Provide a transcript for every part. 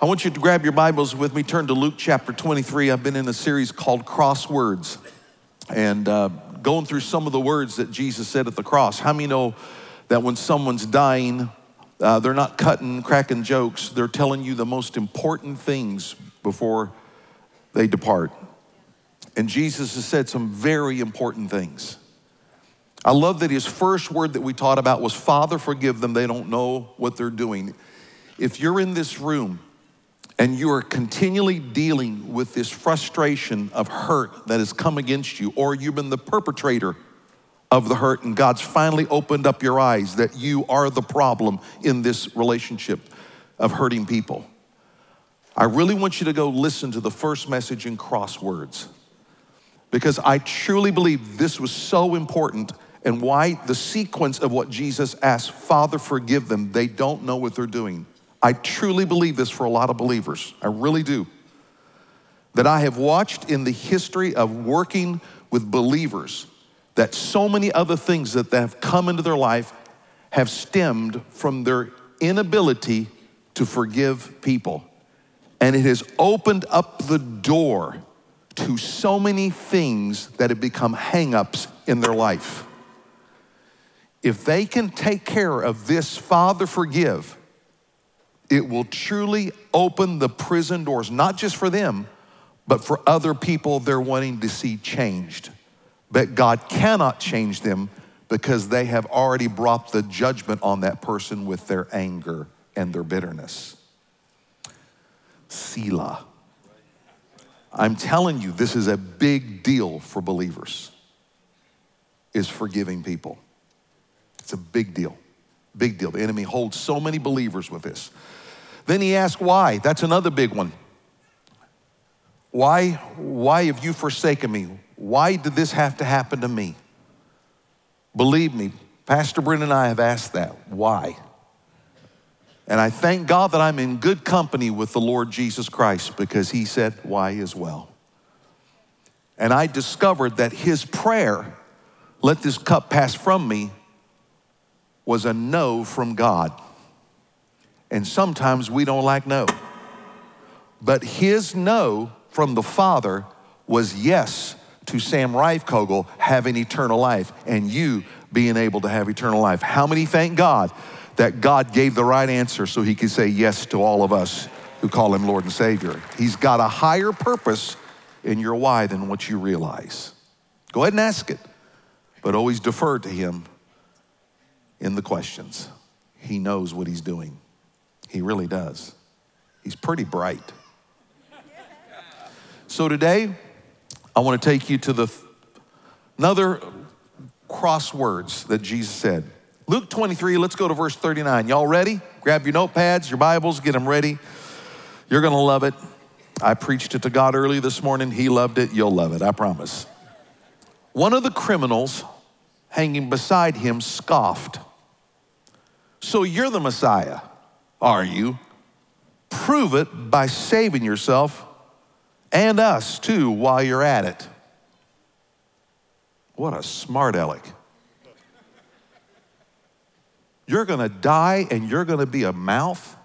I want you to grab your Bibles with me, turn to Luke chapter 23. I've been in a series called Cross Words and uh, going through some of the words that Jesus said at the cross. How many know that when someone's dying, uh, they're not cutting, cracking jokes, they're telling you the most important things before they depart? And Jesus has said some very important things. I love that his first word that we taught about was, Father, forgive them. They don't know what they're doing. If you're in this room and you are continually dealing with this frustration of hurt that has come against you, or you've been the perpetrator of the hurt, and God's finally opened up your eyes that you are the problem in this relationship of hurting people. I really want you to go listen to the first message in Cross Words because I truly believe this was so important and why the sequence of what Jesus asked, Father, forgive them, they don't know what they're doing. I truly believe this for a lot of believers. I really do. That I have watched in the history of working with believers that so many other things that have come into their life have stemmed from their inability to forgive people. And it has opened up the door to so many things that have become hangups in their life. If they can take care of this, Father, forgive, it will truly open the prison doors, not just for them, but for other people they're wanting to see changed. But God cannot change them because they have already brought the judgment on that person with their anger and their bitterness. Selah. I'm telling you, this is a big deal for believers, is forgiving people. It's a big deal. Big deal. The enemy holds so many believers with this. Then he asked why. That's another big one. Why, why have you forsaken me? Why did this have to happen to me? Believe me, Pastor Brent and I have asked that. Why? And I thank God that I'm in good company with the Lord Jesus Christ because he said why as well. And I discovered that his prayer, let this cup pass from me, was a no from God. And sometimes we don't like no. But his no from the Father was yes to Sam Reifkogel having eternal life and you being able to have eternal life. How many thank God that God gave the right answer so he could say yes to all of us who call him Lord and Savior? He's got a higher purpose in your why than what you realize. Go ahead and ask it, but always defer to him in the questions. He knows what he's doing. He really does. He's pretty bright. So today, I want to take you to the another crosswords that Jesus said. Luke 23, let's go to verse 39. Y'all ready? Grab your notepads, your Bibles, get them ready. You're going to love it. I preached it to God early this morning. He loved it. You'll love it, I promise. One of the criminals hanging beside him scoffed. So you're the Messiah are you? Prove it by saving yourself and us too while you're at it. What a smart aleck. You're going to die and you're going to be a mouth.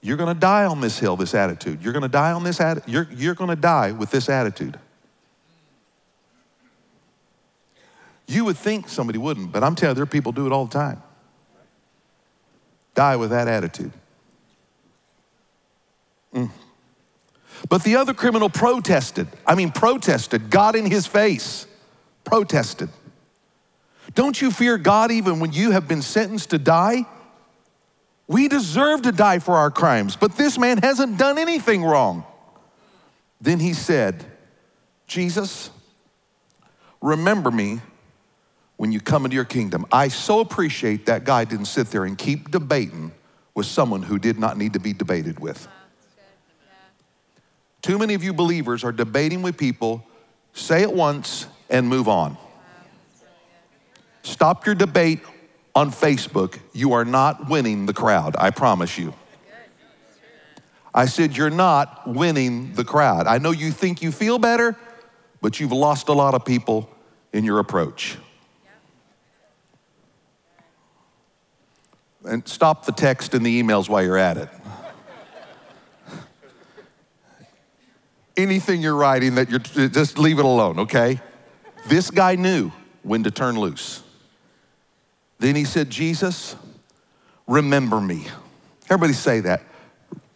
You're going to die on this hill, this attitude. You're going to die on this attitude. You're, you're going to die with this attitude. You would think somebody wouldn't, but I'm telling you, there are people do it all the time. Die with that attitude. Mm. But the other criminal protested. I mean, protested, got in his face, protested. Don't you fear God even when you have been sentenced to die? We deserve to die for our crimes, but this man hasn't done anything wrong. Then he said, Jesus, remember me when you come into your kingdom. I so appreciate that guy didn't sit there and keep debating with someone who did not need to be debated with. Too many of you believers are debating with people, say it once and move on. Stop your debate on Facebook. You are not winning the crowd, I promise you. I said, You're not winning the crowd. I know you think you feel better, but you've lost a lot of people in your approach. And stop the text and the emails while you're at it. Anything you're writing that you're just leave it alone, okay? This guy knew when to turn loose. Then he said, Jesus, remember me. Everybody say that.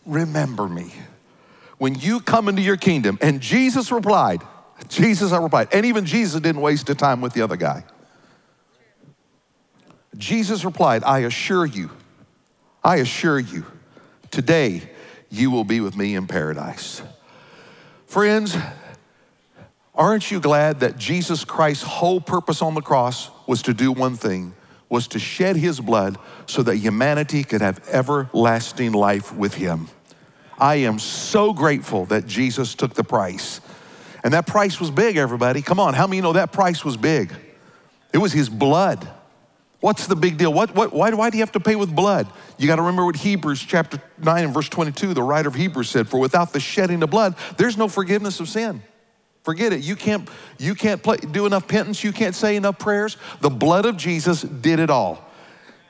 Remember me. When you come into your kingdom, and Jesus replied, Jesus, I replied, and even Jesus didn't waste the time with the other guy. Jesus replied, I assure you, I assure you, today you will be with me in paradise. Friends, aren't you glad that Jesus Christ's whole purpose on the cross was to do one thing, was to shed his blood so that humanity could have everlasting life with him? I am so grateful that Jesus took the price. And that price was big, everybody. Come on, how many know that price was big? It was his blood. What's the big deal? What, what, why, why do you have to pay with blood? You got to remember what Hebrews chapter 9 and verse 22, the writer of Hebrews said, For without the shedding of blood, there's no forgiveness of sin. Forget it. You can't, you can't play, do enough penance. You can't say enough prayers. The blood of Jesus did it all.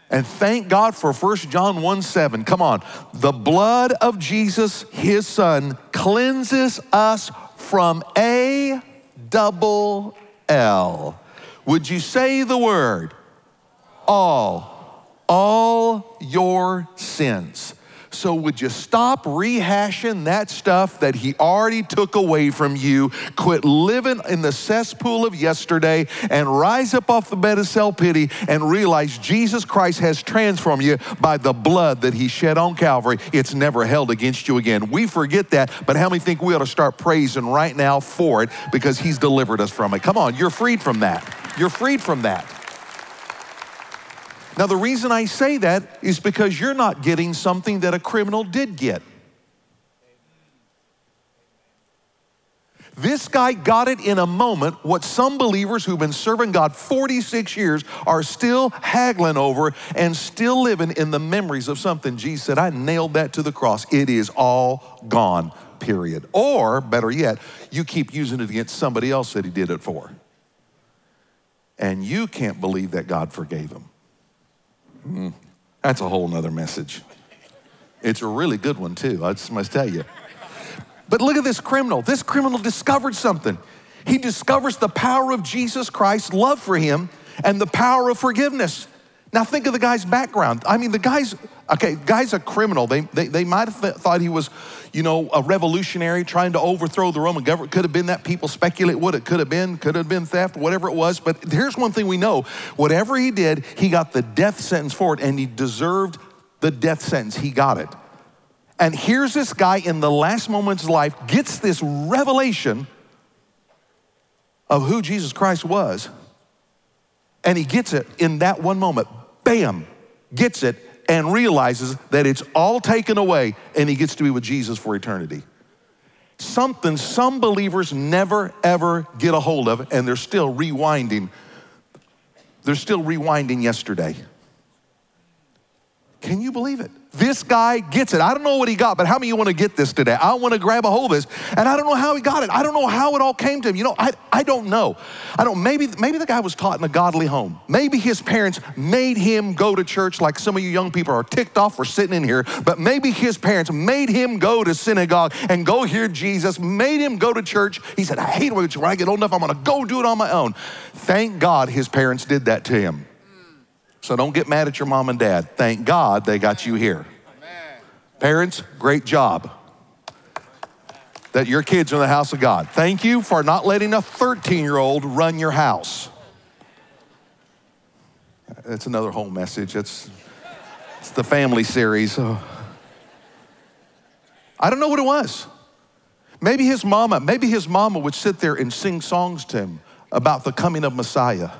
And thank God for 1 John 1 7. Come on. The blood of Jesus, his son, cleanses us from a double L. Would you say the word? All, all your sins. So, would you stop rehashing that stuff that he already took away from you? Quit living in the cesspool of yesterday and rise up off the bed of self pity and realize Jesus Christ has transformed you by the blood that he shed on Calvary. It's never held against you again. We forget that, but how many think we ought to start praising right now for it because he's delivered us from it? Come on, you're freed from that. You're freed from that. Now, the reason I say that is because you're not getting something that a criminal did get. This guy got it in a moment, what some believers who've been serving God 46 years are still haggling over and still living in the memories of something. Jesus said, I nailed that to the cross. It is all gone, period. Or, better yet, you keep using it against somebody else that he did it for. And you can't believe that God forgave him. Mm, that's a whole nother message. It's a really good one, too, I just must tell you. But look at this criminal. This criminal discovered something. He discovers the power of Jesus Christ's love for him and the power of forgiveness. Now, think of the guy's background. I mean, the guy's, okay, guy's a criminal. They, they, they might have th- thought he was, you know, a revolutionary trying to overthrow the Roman government. Could have been that. People speculate what it could have been. Could have been theft, whatever it was. But here's one thing we know whatever he did, he got the death sentence for it, and he deserved the death sentence. He got it. And here's this guy in the last moments of life gets this revelation of who Jesus Christ was. And he gets it in that one moment bam, gets it and realizes that it's all taken away and he gets to be with Jesus for eternity. Something some believers never ever get a hold of, and they're still rewinding. They're still rewinding yesterday. Can you believe it? This guy gets it. I don't know what he got, but how many you want to get this today? I want to grab a hold of this, and I don't know how he got it. I don't know how it all came to him. You know, I, I don't know. I don't. Maybe maybe the guy was taught in a godly home. Maybe his parents made him go to church, like some of you young people are ticked off for sitting in here. But maybe his parents made him go to synagogue and go hear Jesus. Made him go to church. He said, "I hate when I get old enough. I'm to go do it on my own." Thank God his parents did that to him. So don't get mad at your mom and dad. Thank God they got you here. Parents, great job that your kids are in the house of God. Thank you for not letting a 13 year old run your house. That's another whole message. It's, it's the family series. I don't know what it was. Maybe his mama, maybe his mama would sit there and sing songs to him about the coming of Messiah.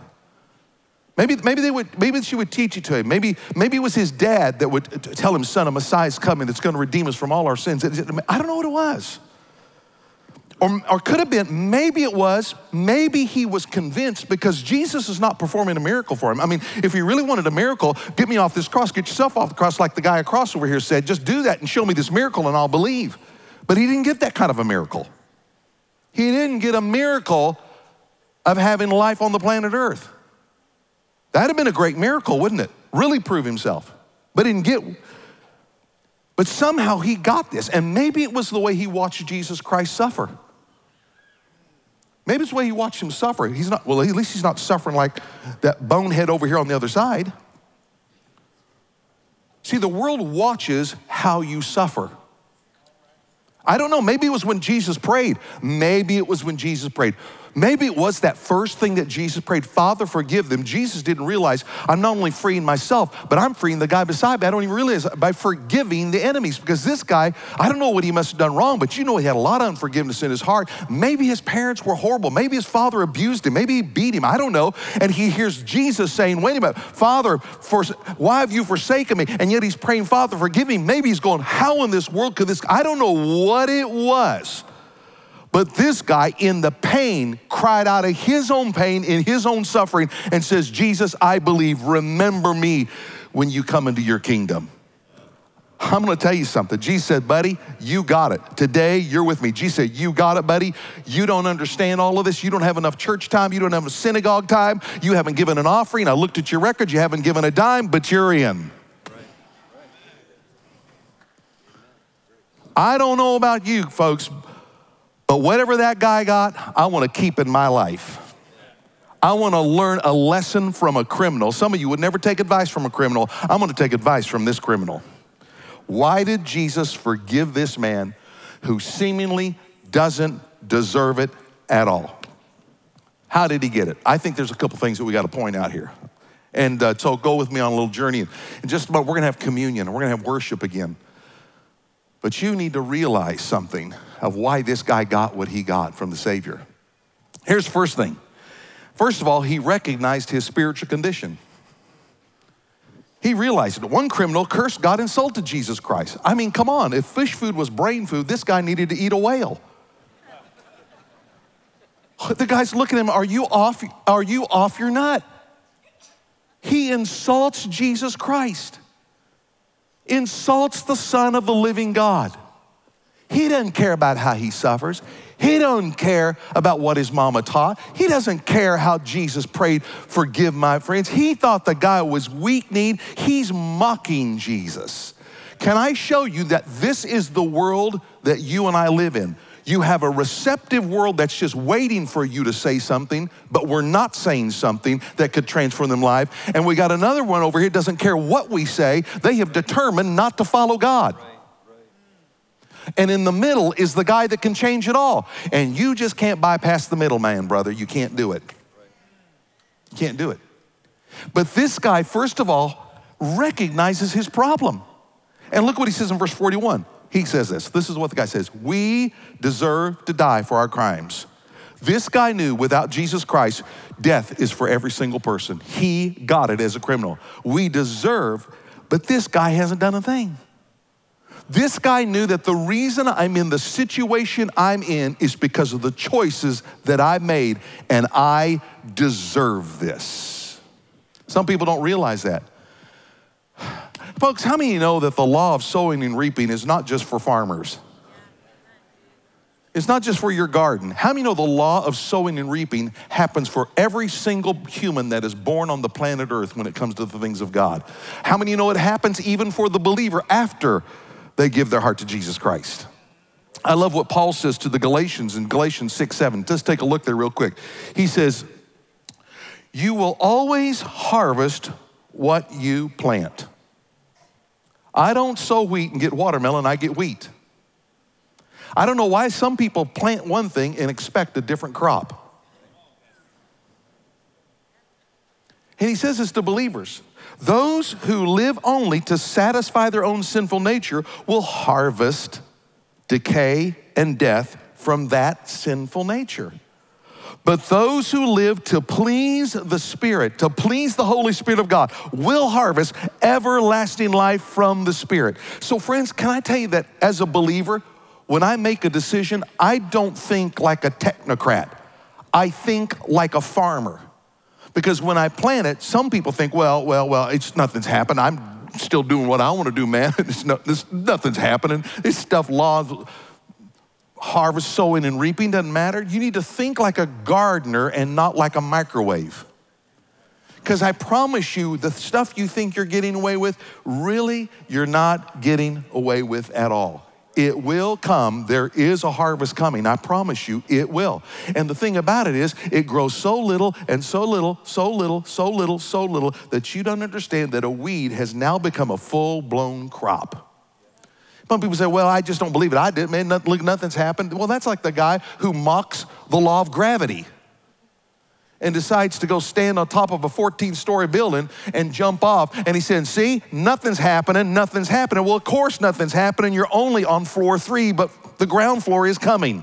Maybe, maybe, they would, maybe she would teach it to him. Maybe, maybe it was his dad that would tell him, son, a Messiah is coming that's going to redeem us from all our sins. I don't know what it was. Or, or could have been, maybe it was, maybe he was convinced because Jesus is not performing a miracle for him. I mean, if he really wanted a miracle, get me off this cross, get yourself off the cross, like the guy across over here said. Just do that and show me this miracle and I'll believe. But he didn't get that kind of a miracle. He didn't get a miracle of having life on the planet Earth. That'd have been a great miracle, wouldn't it? Really prove himself. but didn't get. But somehow he got this. And maybe it was the way he watched Jesus Christ suffer. Maybe it's the way he watched him suffer. He's not, well, at least he's not suffering like that bonehead over here on the other side. See, the world watches how you suffer. I don't know. Maybe it was when Jesus prayed. Maybe it was when Jesus prayed. Maybe it was that first thing that Jesus prayed, Father, forgive them. Jesus didn't realize I'm not only freeing myself, but I'm freeing the guy beside me. I don't even realize by forgiving the enemies because this guy, I don't know what he must have done wrong, but you know he had a lot of unforgiveness in his heart. Maybe his parents were horrible. Maybe his father abused him. Maybe he beat him. I don't know. And he hears Jesus saying, Wait a minute, Father, for, why have you forsaken me? And yet he's praying, Father, forgive me. Maybe he's going, How in this world could this? I don't know what it was but this guy, in the pain, cried out of his own pain, in his own suffering, and says, Jesus, I believe, remember me when you come into your kingdom. I'm gonna tell you something. Jesus said, buddy, you got it. Today, you're with me. Jesus said, You got it, buddy. You don't understand all of this. You don't have enough church time. You don't have a synagogue time. You haven't given an offering. I looked at your record. You haven't given a dime, but you're in. I don't know about you, folks, but whatever that guy got, I want to keep in my life. I want to learn a lesson from a criminal. Some of you would never take advice from a criminal. I'm going to take advice from this criminal. Why did Jesus forgive this man who seemingly doesn't deserve it at all? How did he get it? I think there's a couple things that we got to point out here. And uh, so go with me on a little journey. In just about, we're going to have communion and we're going to have worship again. But you need to realize something of why this guy got what he got from the Savior. Here's the first thing. First of all, he recognized his spiritual condition. He realized it. One criminal cursed God, insulted Jesus Christ. I mean, come on, if fish food was brain food, this guy needed to eat a whale. The guy's looking at him, are you off, are you off your nut? He insults Jesus Christ insults the Son of the living God. He doesn't care about how he suffers. He don't care about what his mama taught. He doesn't care how Jesus prayed, forgive my friends. He thought the guy was weak kneed. He's mocking Jesus. Can I show you that this is the world that you and I live in? You have a receptive world that's just waiting for you to say something, but we're not saying something that could transform them life. And we got another one over here doesn't care what we say. They have determined not to follow God. And in the middle is the guy that can change it all. And you just can't bypass the middleman, brother. You can't do it. You can't do it. But this guy, first of all, recognizes his problem. And look what he says in verse 41. He says this. This is what the guy says We deserve to die for our crimes. This guy knew without Jesus Christ, death is for every single person. He got it as a criminal. We deserve, but this guy hasn't done a thing. This guy knew that the reason I'm in the situation I'm in is because of the choices that I made, and I deserve this. Some people don't realize that. Folks, how many know that the law of sowing and reaping is not just for farmers? It's not just for your garden. How many know the law of sowing and reaping happens for every single human that is born on the planet Earth when it comes to the things of God? How many know it happens even for the believer after they give their heart to Jesus Christ? I love what Paul says to the Galatians in Galatians 6 7. Just take a look there, real quick. He says, You will always harvest what you plant. I don't sow wheat and get watermelon, I get wheat. I don't know why some people plant one thing and expect a different crop. And he says this to believers those who live only to satisfy their own sinful nature will harvest decay and death from that sinful nature. But those who live to please the Spirit, to please the Holy Spirit of God, will harvest everlasting life from the Spirit. So, friends, can I tell you that as a believer, when I make a decision, I don't think like a technocrat, I think like a farmer. Because when I plant it, some people think, well, well, well, it's nothing's happened. I'm still doing what I want to do, man. No, this, nothing's happening. This stuff, laws, harvest, sowing, and reaping doesn't matter. You need to think like a gardener and not like a microwave. Because I promise you, the stuff you think you're getting away with, really, you're not getting away with at all. It will come. There is a harvest coming. I promise you, it will. And the thing about it is, it grows so little and so little, so little, so little, so little that you don't understand that a weed has now become a full blown crop. Some people say, well, I just don't believe it. I did, man, look, nothing's happened. Well, that's like the guy who mocks the law of gravity and decides to go stand on top of a 14 story building and jump off. And he said, See, nothing's happening, nothing's happening. Well, of course, nothing's happening. You're only on floor three, but the ground floor is coming.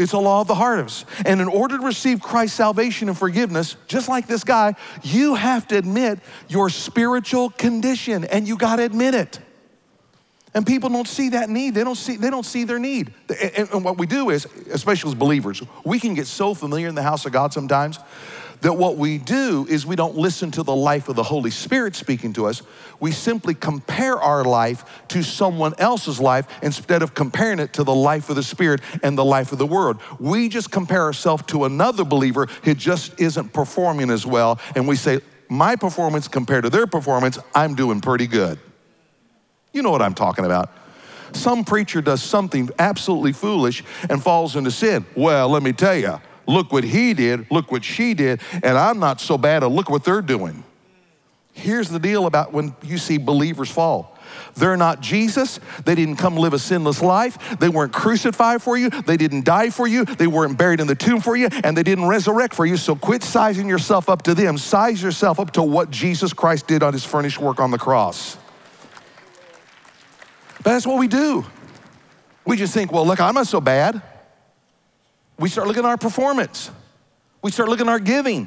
It's a law of the harvest. And in order to receive Christ's salvation and forgiveness, just like this guy, you have to admit your spiritual condition and you got to admit it. And people don't see that need. They don't see, they don't see their need. And, and, what we do is, especially as believers, we can get so familiar in the house of God sometimes that what we do is we don't listen to the life of the Holy Spirit speaking to us. We simply compare our life to someone else's life instead of comparing it to the life of the Spirit and the life of the world. We just compare ourselves to another believer who just isn't performing as well. And we say, my performance compared to their performance, I'm doing pretty good. You know what I'm talking about. Some preacher does something absolutely foolish and falls into sin. Well, let me tell you, look what he did, look what she did, and I'm not so bad, and look what they're doing. Here's the deal about when you see believers fall. They're not Jesus. They didn't come live a sinless life. They weren't crucified for you. They didn't die for you. They weren't buried in the tomb for you. And they didn't resurrect for you. So quit sizing yourself up to them. Size yourself up to what Jesus Christ did on his finished work on the cross. But that's what we do. We just think, well, look, I'm not so bad. We start looking at our performance. We start looking at our giving.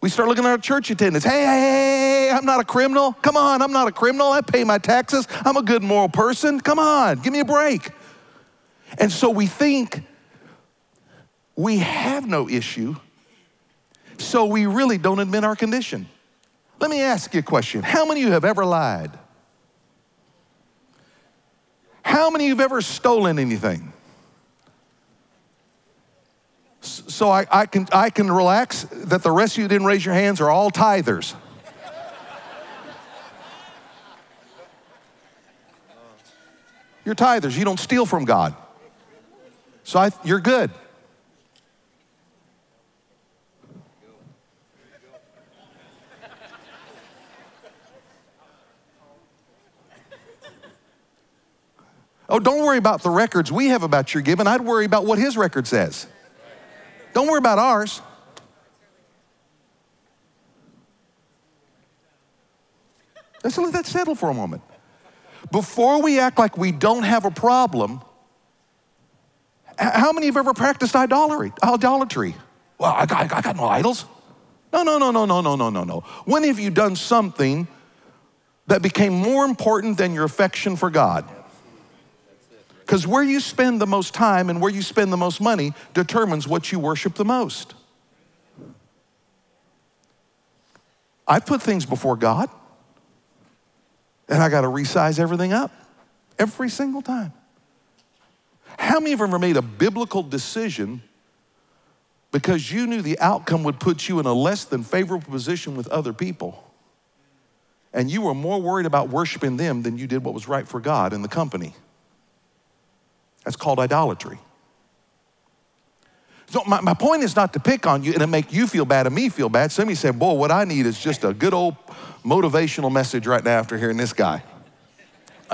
We start looking at our church attendance. Hey, hey, hey, I'm not a criminal. Come on, I'm not a criminal. I pay my taxes. I'm a good moral person. Come on, give me a break. And so we think we have no issue, so we really don't admit our condition. Let me ask you a question How many of you have ever lied? How many of you have ever stolen anything? So I, I, can, I can relax that the rest of you didn't raise your hands are all tithers. You're tithers. You don't steal from God. So I, you're good. Oh, don't worry about the records we have about your giving. I'd worry about what his record says. Don't worry about ours. Let's let that settle for a moment. Before we act like we don't have a problem, how many of you have ever practiced idolatry? Idolatry. Well, I got, I got no idols. No, no, no, no, no, no, no, no, no. When have you done something that became more important than your affection for God? Because where you spend the most time and where you spend the most money determines what you worship the most. I put things before God, and I got to resize everything up every single time. How many of you ever made a biblical decision because you knew the outcome would put you in a less than favorable position with other people? And you were more worried about worshiping them than you did what was right for God and the company. That's called idolatry. So my, my point is not to pick on you and to make you feel bad and me feel bad. Somebody said, boy, what I need is just a good old motivational message right now after hearing this guy.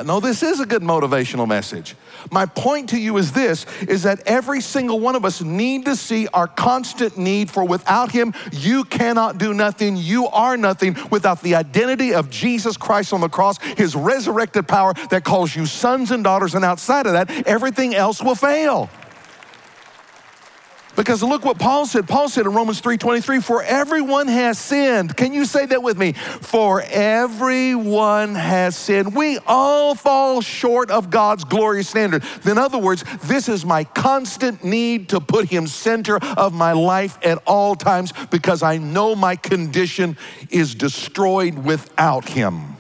No, this is a good motivational message. My point to you is this is that every single one of us need to see our constant need for without him you cannot do nothing. You are nothing without the identity of Jesus Christ on the cross, his resurrected power that calls you sons and daughters and outside of that everything else will fail. Because look what Paul said. Paul said in Romans 3:23, "For everyone has sinned." Can you say that with me? For everyone has sinned. We all fall short of God's glorious standard. In other words, this is my constant need to put him center of my life at all times because I know my condition is destroyed without him.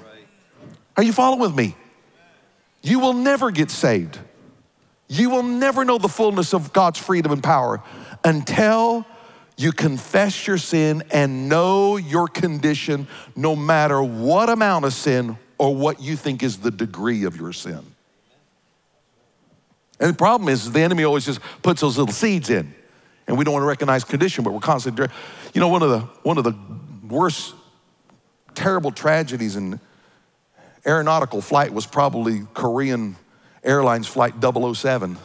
Are you following with me? You will never get saved. You will never know the fullness of God's freedom and power until you confess your sin and know your condition no matter what amount of sin or what you think is the degree of your sin. And the problem is the enemy always just puts those little seeds in. And we don't want to recognize condition, but we're constantly, you know, one of the one of the worst, terrible tragedies in aeronautical flight was probably Korean Airlines Flight 007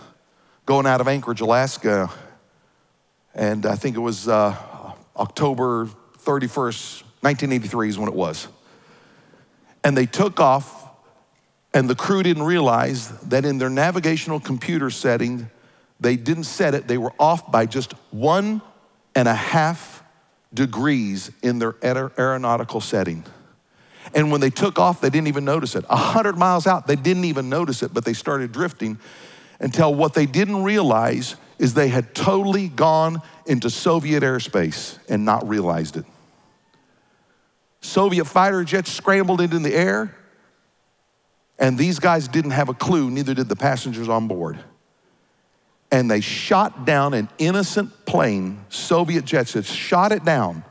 going out of Anchorage, Alaska. And I think it was uh, October 31st, 1983 is when it was. And they took off, and the crew didn't realize that in their navigational computer setting, they didn't set it, they were off by just one and a half degrees in their aeronautical setting. And when they took off, they didn't even notice it. A hundred miles out, they didn't even notice it, but they started drifting until what they didn't realize is they had totally gone into Soviet airspace and not realized it. Soviet fighter jets scrambled into the air, and these guys didn't have a clue, neither did the passengers on board. And they shot down an innocent plane, Soviet jets had shot it down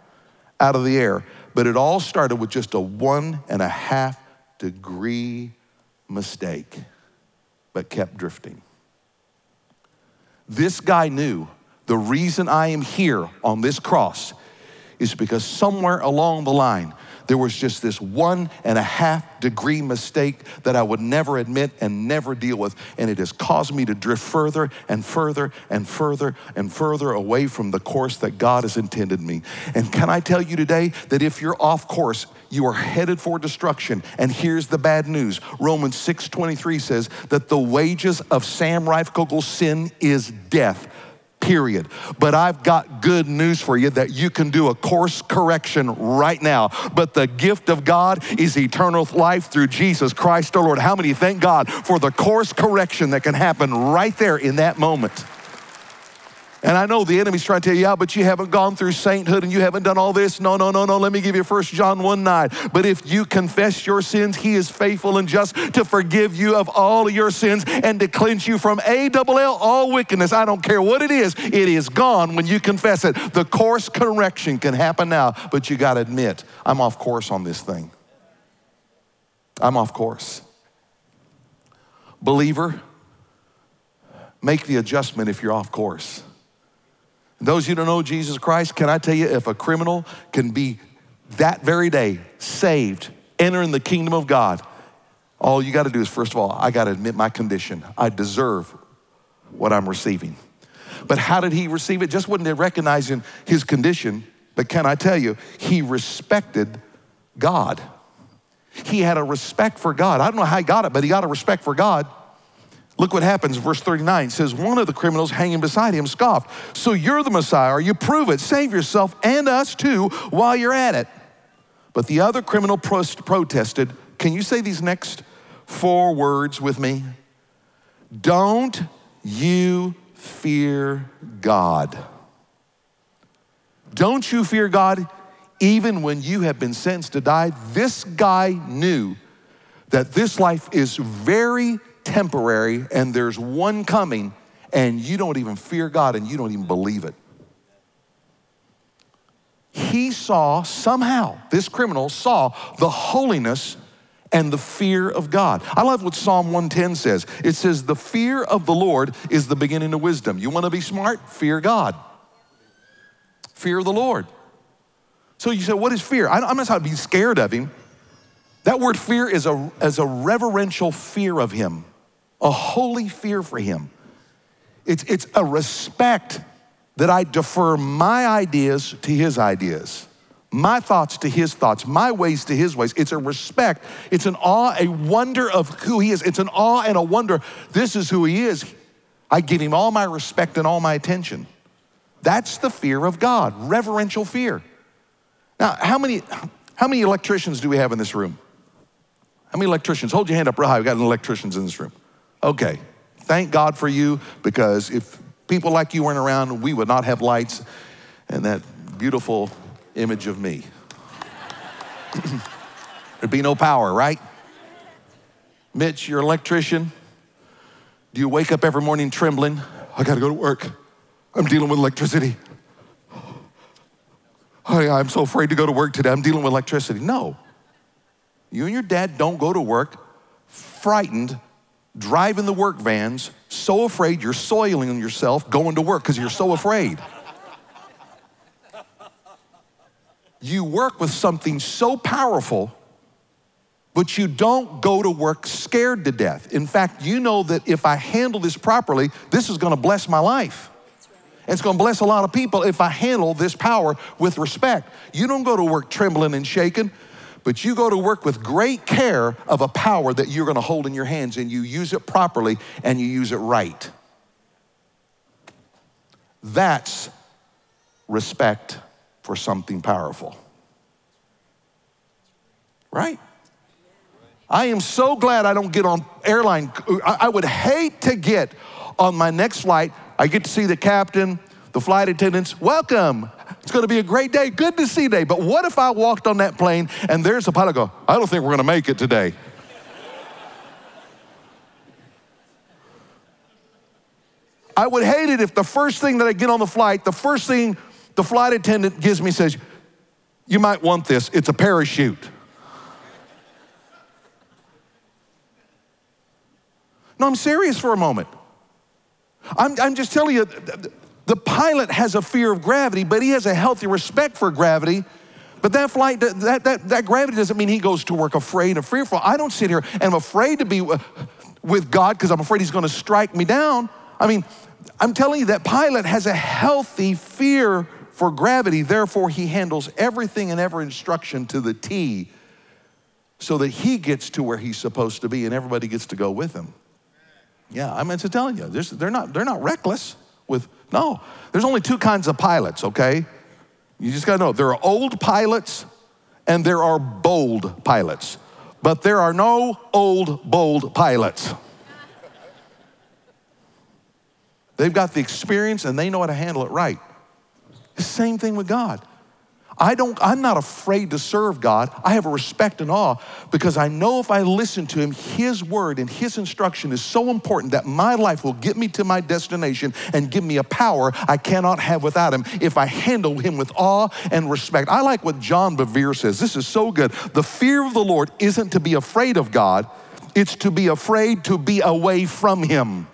out of the air but it all started with just a one and a half degree mistake, but kept drifting. This guy knew the reason I am here on this cross is because somewhere along the line, there was just this one and a half degree mistake that I would never admit and never deal with. And it has caused me to drift further and further and further and further away from the course that God has intended me. And can I tell you today that if you're off course, you are headed for destruction. And here's the bad news. Romans 6:23 says that the wages of Sam Reifkogel's sin is death period. But I've got good news for you that you can do a course correction right now. But the gift of God is eternal life through Jesus Christ our Lord. How many thank God for the course correction that can happen right there in that moment? And I know the enemy's trying to tell you, yeah, but you haven't gone through sainthood and you haven't done all this. No, no, no, no. Let me give you 1 John 1 9. But if you confess your sins, he is faithful and just to forgive you of all your sins and to cleanse you from A double L, all wickedness. I don't care what it is, it is gone when you confess it. The course correction can happen now, but you got to admit, I'm off course on this thing. I'm off course. Believer, make the adjustment if you're off course. Those who don't know Jesus Christ, can I tell you, if a criminal can be that very day saved, entering the kingdom of God, all you got to do is, first of all, I got to admit my condition. I deserve what I'm receiving. But how did he receive it? Just wasn't recognizing his condition, but can I tell you, he respected God. He had a respect for God. I don't know how he got it, but he got a respect for God. Look what happens, verse 39 says, One of the criminals hanging beside him scoffed. So you're the Messiah, or you prove it. Save yourself and us too while you're at it. But the other criminal protested. Can you say these next four words with me? Don't you fear God? Don't you fear God even when you have been sentenced to die? This guy knew that this life is very temporary and there's one coming and you don't even fear God and you don't even believe it. He saw somehow, this criminal saw the holiness and the fear of God. I love what Psalm 110 says. It says, The fear of the Lord is the beginning of wisdom. You want to be smart? Fear God. Fear the Lord. So you say, What is fear? I'm not talking to be scared of Him. That word fear is a, is a reverential fear of Him a holy fear for him. It's, it's a respect that I defer my ideas to his ideas, my thoughts to his thoughts, my ways to his ways. It's a respect, it's an awe, a wonder of who he is. It's an awe and a wonder. This is who he is. I give him all my respect and all my attention. That's the fear of God, reverential fear. Now, how many, how many electricians do we have in this room? How many electricians? Hold your hand up real high. We've got electricians in this room. Okay, thank God for you because if people like you weren't around, we would not have lights and that beautiful image of me. There'd be no power, right? Mitch, you're an electrician. Do you wake up every morning trembling? I gotta go to work. I'm dealing with electricity. oh, I'm so afraid to go to work today. I'm dealing with electricity. No. You and your dad don't go to work frightened, driving the work vans, so afraid you're soiling yourself going to work because you're so afraid. You work with something so powerful, but you don't go to work scared to death. In fact, you know that if I handle this properly, this is gonna bless my life. It's gonna bless a lot of people if I handle this power with respect. You don't go to work trembling and shaking, but you go to work with great care of a power that you're gonna hold in your hands and you use it properly and you use it right. That's respect for something powerful. Right? I am so glad I don't get on airline. I would hate to get on my next flight. I get to see the captain, the flight attendants. Welcome. It's going to be a great day. Good to see today. But what if I walked on that plane and there's a pilot go, I don't think we're going to make it today. I would hate it if the first thing that I get on the flight, the first thing the flight attendant gives me says, You might want this, it's a parachute. No, I'm serious for a moment. I'm, I'm just telling you, the pilot has a fear of gravity, but he has a healthy respect for gravity. But that flight, that, that, that gravity doesn't mean he goes to work afraid and fearful. I don't sit here and I'm afraid to be uh, with God because I'm afraid he's going to strike me down. I mean, I'm telling you that pilot has a healthy fear for gravity. Therefore, he handles everything and every instruction to the T so that he gets to where he's supposed to be and everybody gets to go with him. Yeah, I mean, to telling you, they're not, they're not reckless with, no. There's only two kinds of pilots, okay? You just gotta know there are old pilots and there are bold pilots, but there are no old, bold pilots. They've got the experience and they know how to handle it right. Same thing with God. I don't, I'm not afraid to serve God. I have a respect and awe because I know if I listen to Him, His word and His instruction is so important that my life will get me to my destination and give me a power I cannot have without Him if I handle Him with awe and respect. I like what John Bevere says. This is so good. The fear of the Lord isn't to be afraid of God, it's to be afraid to be away from Him.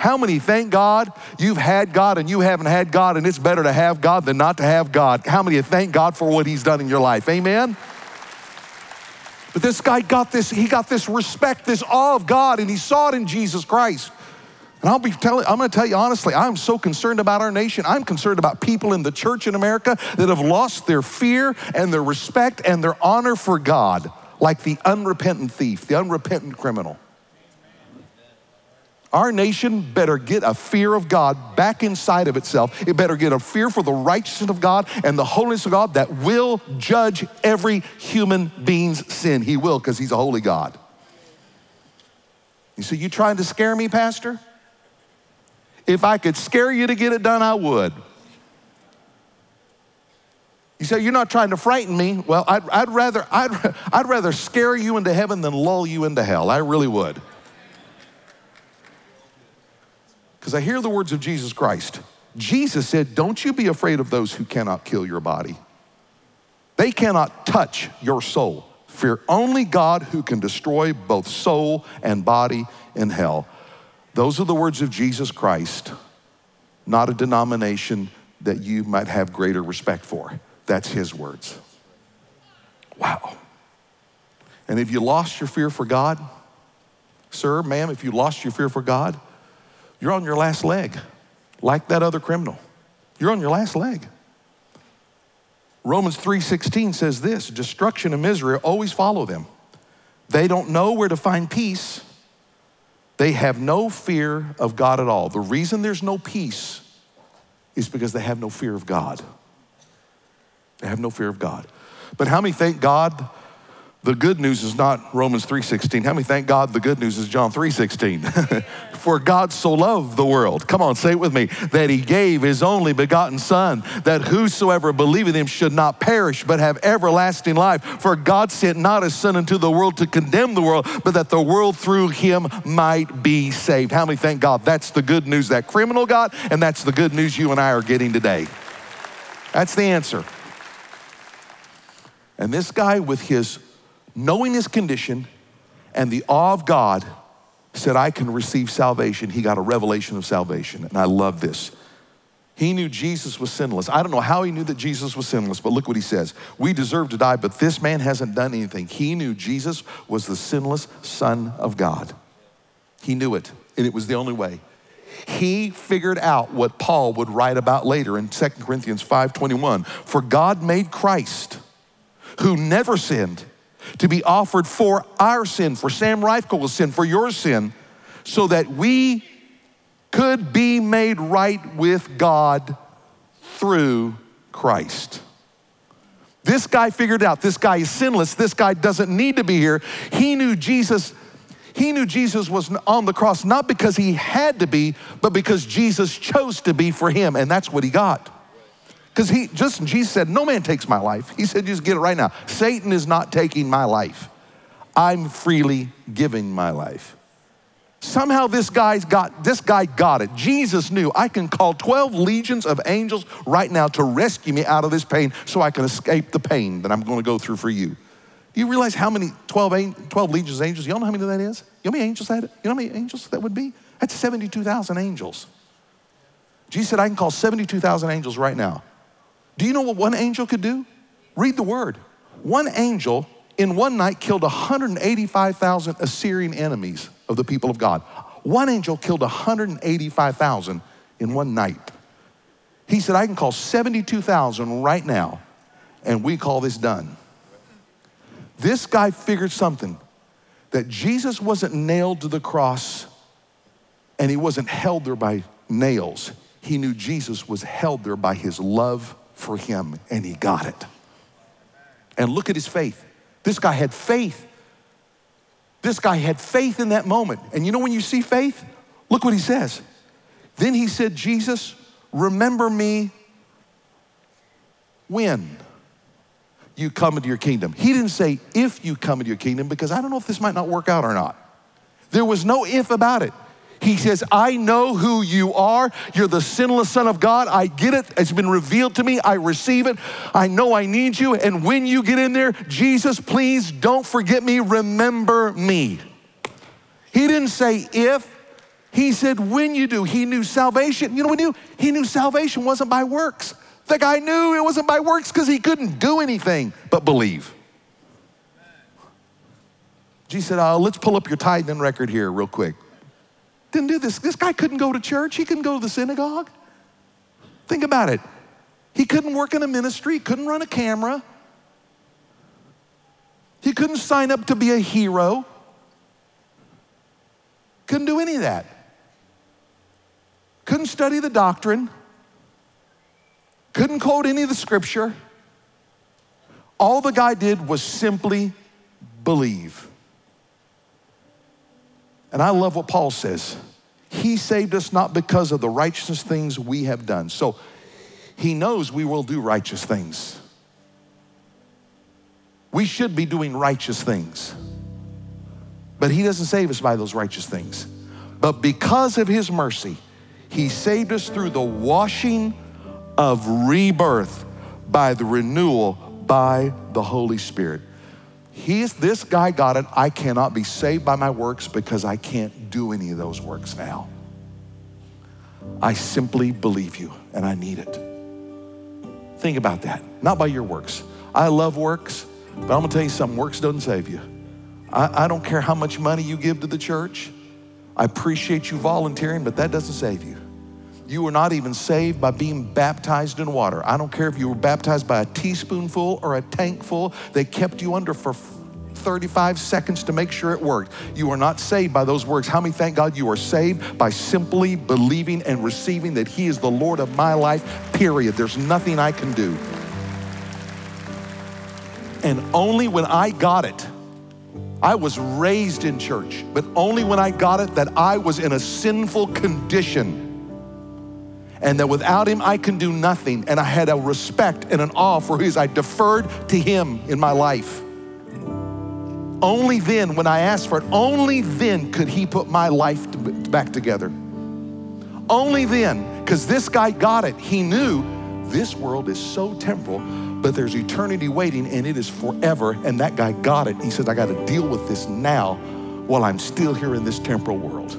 How many thank God you've had God and you haven't had God, and it's better to have God than not to have God? How many thank God for what He's done in your life? Amen? But this guy got this, he got this respect, this awe of God, and he saw it in Jesus Christ. And I'll be telling, I'm gonna tell you honestly, I'm so concerned about our nation. I'm concerned about people in the church in America that have lost their fear and their respect and their honor for God, like the unrepentant thief, the unrepentant criminal. Our nation better get a fear of God back inside of itself. It better get a fear for the righteousness of God and the holiness of God that will judge every human being's sin. He will because he's a holy God. You say, You trying to scare me, Pastor? If I could scare you to get it done, I would. You say, You're not trying to frighten me. Well, I'd, I'd rather, I'd, I'd rather scare you into heaven than lull you into hell. I really would. Because I hear the words of Jesus Christ. Jesus said, Don't you be afraid of those who cannot kill your body. They cannot touch your soul. Fear only God who can destroy both soul and body in hell. Those are the words of Jesus Christ, not a denomination that you might have greater respect for. That's his words. Wow. And if you lost your fear for God, sir, ma'am, if you lost your fear for God, you're on your last leg, like that other criminal. You're on your last leg. Romans 3:16 says this, destruction and misery always follow them. They don't know where to find peace. They have no fear of God at all. The reason there's no peace is because they have no fear of God. They have no fear of God. But how many thank God the good news is not Romans 3:16. How many thank God the good news is John 3:16? For God so loved the world. Come on, say it with me. That he gave his only begotten son that whosoever believeth him should not perish but have everlasting life. For God sent not his son into the world to condemn the world, but that the world through him might be saved. How many thank God? That's the good news that criminal got and that's the good news you and I are getting today. That's the answer. And this guy, with his knowing his condition and the awe of God, said, I can receive salvation. He got a revelation of salvation. And I love this. He knew Jesus was sinless. I don't know how he knew that Jesus was sinless, but look what he says. We deserve to die, but this man hasn't done anything. He knew Jesus was the sinless Son of God. He knew it, and it was the only way. He figured out what Paul would write about later in 2 Corinthians 5:21. For God made Christ, who never sinned, to be offered for our sin, for Sam Reifko's sin, for your sin, so that we could be made right with God through Christ. This guy figured out this guy is sinless. This guy doesn't need to be here. He knew Jesus. He knew Jesus was on the cross not because he had to be, but because Jesus chose to be for him, and that's what he got. Because he just Jesus said, No man takes my life. He said, just get it right now. Satan is not taking my life. I'm freely giving my life. Somehow this guy's got this guy got it. Jesus knew I can call 12 legions of angels right now to rescue me out of this pain so I can escape the pain that I'm going to go through for you. Do you realize how many 12, 12 legions of angels? Y'all know how many that is? You know how many angels that? You know how many angels that would be? That's 72,000 angels. Jesus said, I can call 72,000 angels right now. Do you know what one angel could do? Read the word. One angel in one night killed 185,000 Assyrian enemies of the people of God. One angel killed 185,000 in one night. He said, I can call 72,000 right now, and we call this done. This guy figured something that Jesus wasn't nailed to the cross and he wasn't held there by nails. He knew Jesus was held there by his love for him, and he got it. And look at his faith. This guy had faith. This guy had faith in that moment. And you know when you see faith? Look what he says. Then he said, Jesus, remember me when you come into your kingdom. He didn't say if you come into your kingdom because I don't know if this might not work out or not. There was no if about it. He says, I know who you are. You're the sinless Son of God. I get it. It's been revealed to me. I receive it. I know I need you. And when you get in there, Jesus, please don't forget me. Remember me. He didn't say if, he said when you do. He knew salvation. You know what he knew? He knew salvation wasn't by works. The guy knew it wasn't by works because he couldn't do anything but believe. Jesus said, oh, let's pull up your tithing record here real quick. Didn't do this. This guy couldn't go to church. He couldn't go to the synagogue. Think about it. He couldn't work in a ministry, He couldn't run a camera. He couldn't sign up to be a hero. Couldn't do any of that. Couldn't study the doctrine. Couldn't quote any of the scripture. All the guy did was simply believe. And I love what Paul says. He saved us not because of the righteous things we have done. So he knows we will do righteous things. We should be doing righteous things. But he doesn't save us by those righteous things. But because of his mercy, he saved us through the washing of rebirth by the renewal by the Holy Spirit. He's, this guy got it. I cannot be saved by my works because I can't do any of those works now. I simply believe you and I need it. Think about that. Not by your works. I love works, but I'm gonna tell you something works doesn't save you. I, I don't care how much money you give to the church. I appreciate you volunteering, but that doesn't save you. You were not even saved by being baptized in water. I don't care if you were baptized by a teaspoonful or a tankful, they kept you under for 35 seconds to make sure it worked. You are not saved by those words. How many thank God you are saved by simply believing and receiving that He is the Lord of my life, period. There's nothing I can do. And only when I got it, I was raised in church, but only when I got it that I was in a sinful condition and that without him I can do nothing. And I had a respect and an awe for his. I deferred to him in my life. Only then, when I asked for it, only then could he put my life back together. Only then, because this guy got it. He knew This world is so temporal, but there's eternity waiting and it is forever. And that guy got it. He says, I got to deal with this now while I'm still here in this temporal world.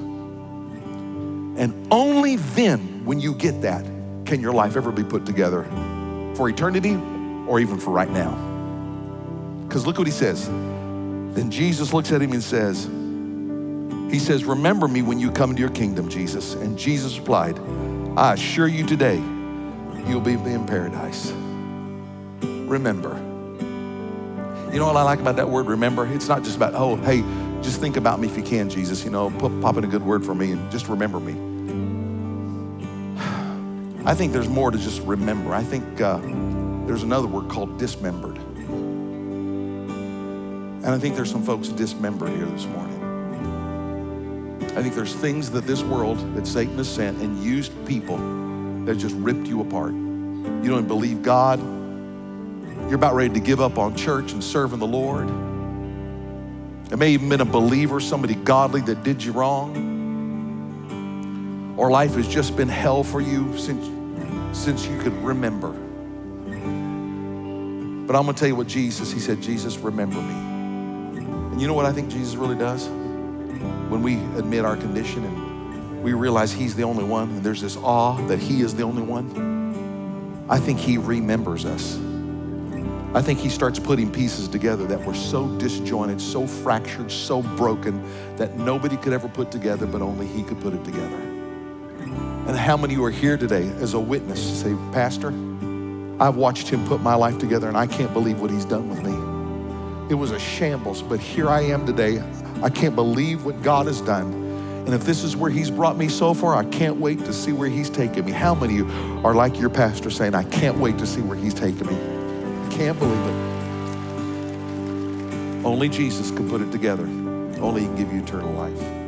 And only then, when you get that, can your life ever be put together for eternity or even for right now. Because look what he says. Then Jesus looks at him and says, He says, Remember me when you come into your kingdom, Jesus. And Jesus replied, I assure you today, you'll be in paradise. Remember. You know what I like about that word, remember? It's not just about, oh, hey, just think about me if you can, Jesus. You know, pop in a good word for me and just remember me. I think there's more to just remember. I think uh, there's another word called dismembered. And I think there's some folks dismembered here this morning. I think there's things that this world that Satan has sent and used people that just ripped you apart. You don't believe God. You're about ready to give up on church and serving the Lord. It may even been a believer, somebody godly that did you wrong. Or life has just been hell for you since, since you could remember. But I'm gonna tell you what Jesus, he said, Jesus, remember me. And you know what I think Jesus really does? When we admit our condition and we realize He's the only one, and there's this awe that He is the only one, I think He remembers us. I think He starts putting pieces together that were so disjointed, so fractured, so broken that nobody could ever put together, but only He could put it together. And how many of you are here today as a witness say, Pastor, I've watched Him put my life together and I can't believe what He's done with me. It was a shambles, but here I am today. I can't believe what God has done. And if this is where He's brought me so far, I can't wait to see where He's taken me. How many of you are like your pastor saying, I can't wait to see where He's taken me? I Can't believe it. Only Jesus can put it together. Only He can give you eternal life.